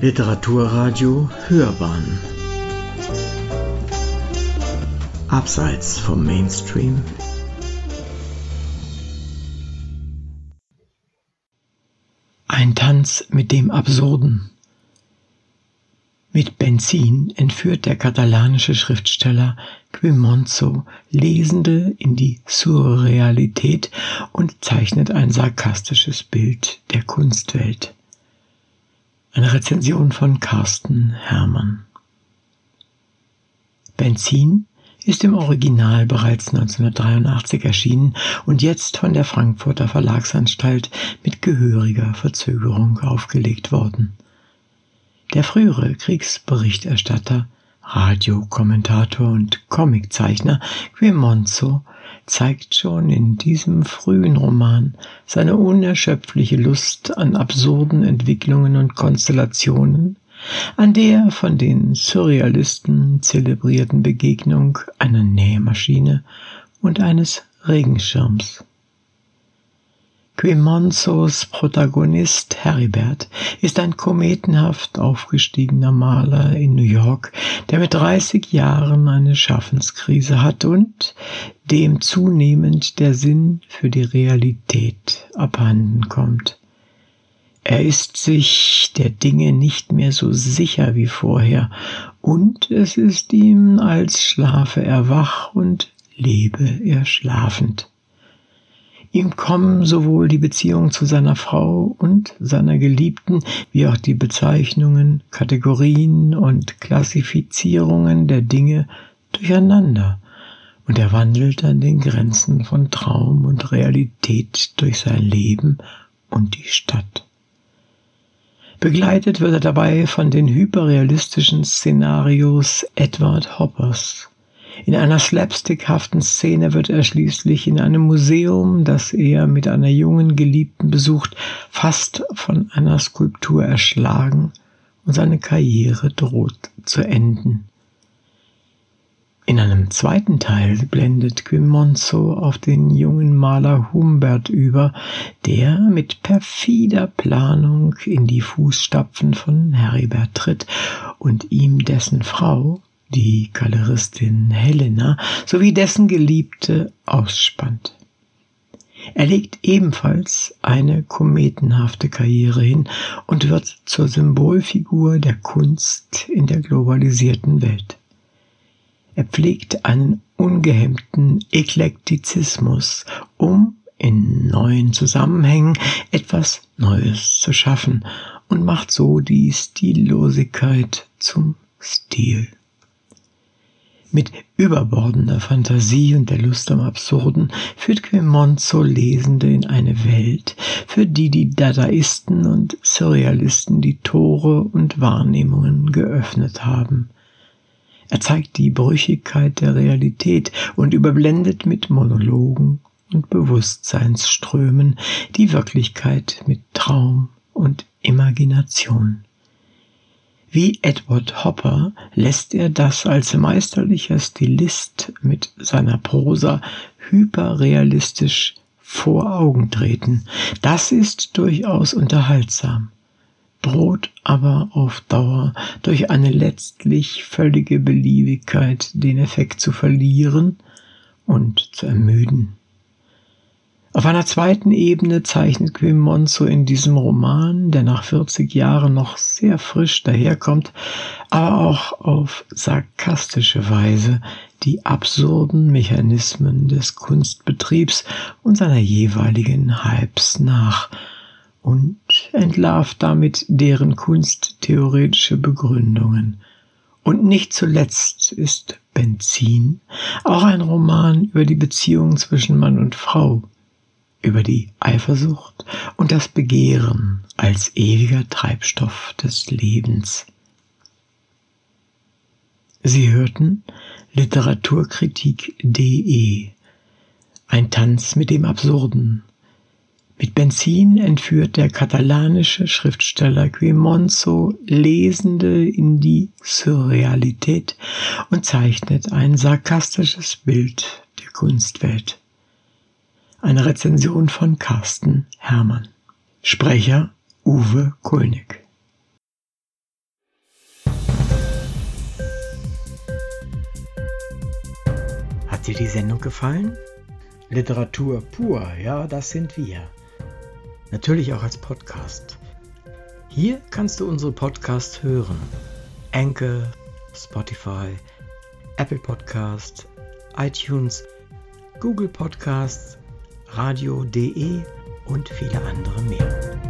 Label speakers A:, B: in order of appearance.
A: Literaturradio Hörbahn. Abseits vom Mainstream. Ein Tanz mit dem Absurden. Mit Benzin entführt der katalanische Schriftsteller Quimonzo Lesende in die Surrealität und zeichnet ein sarkastisches Bild der Kunstwelt. Eine Rezension von Carsten Hermann. Benzin ist im Original bereits 1983 erschienen und jetzt von der Frankfurter Verlagsanstalt mit gehöriger Verzögerung aufgelegt worden. Der frühere Kriegsberichterstatter, Radiokommentator und Comiczeichner Quimonzo zeigt schon in diesem frühen Roman seine unerschöpfliche Lust an absurden Entwicklungen und Konstellationen, an der von den Surrealisten zelebrierten Begegnung einer Nähmaschine und eines Regenschirms. Quimonzos Protagonist Heribert ist ein kometenhaft aufgestiegener Maler in New York, der mit 30 Jahren eine Schaffenskrise hat und dem zunehmend der Sinn für die Realität abhanden kommt. Er ist sich der Dinge nicht mehr so sicher wie vorher, und es ist ihm, als schlafe er wach und lebe er schlafend. Ihm kommen sowohl die Beziehung zu seiner Frau und seiner Geliebten wie auch die Bezeichnungen, Kategorien und Klassifizierungen der Dinge durcheinander, und er wandelt an den Grenzen von Traum und Realität durch sein Leben und die Stadt. Begleitet wird er dabei von den hyperrealistischen Szenarios Edward Hoppers. In einer slapstickhaften Szene wird er schließlich in einem Museum, das er mit einer jungen Geliebten besucht, fast von einer Skulptur erschlagen und seine Karriere droht zu enden. In einem zweiten Teil blendet Quimonzo auf den jungen Maler Humbert über, der mit perfider Planung in die Fußstapfen von Heribert tritt und ihm dessen Frau, die Galeristin Helena sowie dessen Geliebte ausspannt. Er legt ebenfalls eine kometenhafte Karriere hin und wird zur Symbolfigur der Kunst in der globalisierten Welt. Er pflegt einen ungehemmten Eklektizismus, um in neuen Zusammenhängen etwas Neues zu schaffen und macht so die Stillosigkeit zum Stil. Mit überbordender Fantasie und der Lust am Absurden führt Clemenceau Lesende in eine Welt, für die die Dadaisten und Surrealisten die Tore und Wahrnehmungen geöffnet haben. Er zeigt die Brüchigkeit der Realität und überblendet mit Monologen und Bewusstseinsströmen die Wirklichkeit mit Traum und Imagination. Wie Edward Hopper lässt er das als meisterlicher Stilist mit seiner Prosa hyperrealistisch vor Augen treten. Das ist durchaus unterhaltsam, droht aber auf Dauer durch eine letztlich völlige Beliebigkeit den Effekt zu verlieren und zu ermüden. Auf einer zweiten Ebene zeichnet Quimonzo in diesem Roman, der nach 40 Jahren noch sehr frisch daherkommt, aber auch auf sarkastische Weise die absurden Mechanismen des Kunstbetriebs und seiner jeweiligen Hypes nach und entlarvt damit deren kunsttheoretische Begründungen. Und nicht zuletzt ist Benzin auch ein Roman über die Beziehung zwischen Mann und Frau, über die Eifersucht und das Begehren als ewiger Treibstoff des Lebens. Sie hörten Literaturkritik.de Ein Tanz mit dem Absurden. Mit Benzin entführt der katalanische Schriftsteller Quimonzo Lesende in die Surrealität und zeichnet ein sarkastisches Bild der Kunstwelt. Eine Rezension von Carsten Hermann. Sprecher Uwe König. Hat dir die Sendung gefallen? Literatur pur, ja, das sind wir. Natürlich auch als Podcast. Hier kannst du unsere Podcasts hören. Enkel, Spotify, Apple Podcast, iTunes, Google Podcasts radio.de und viele andere mehr.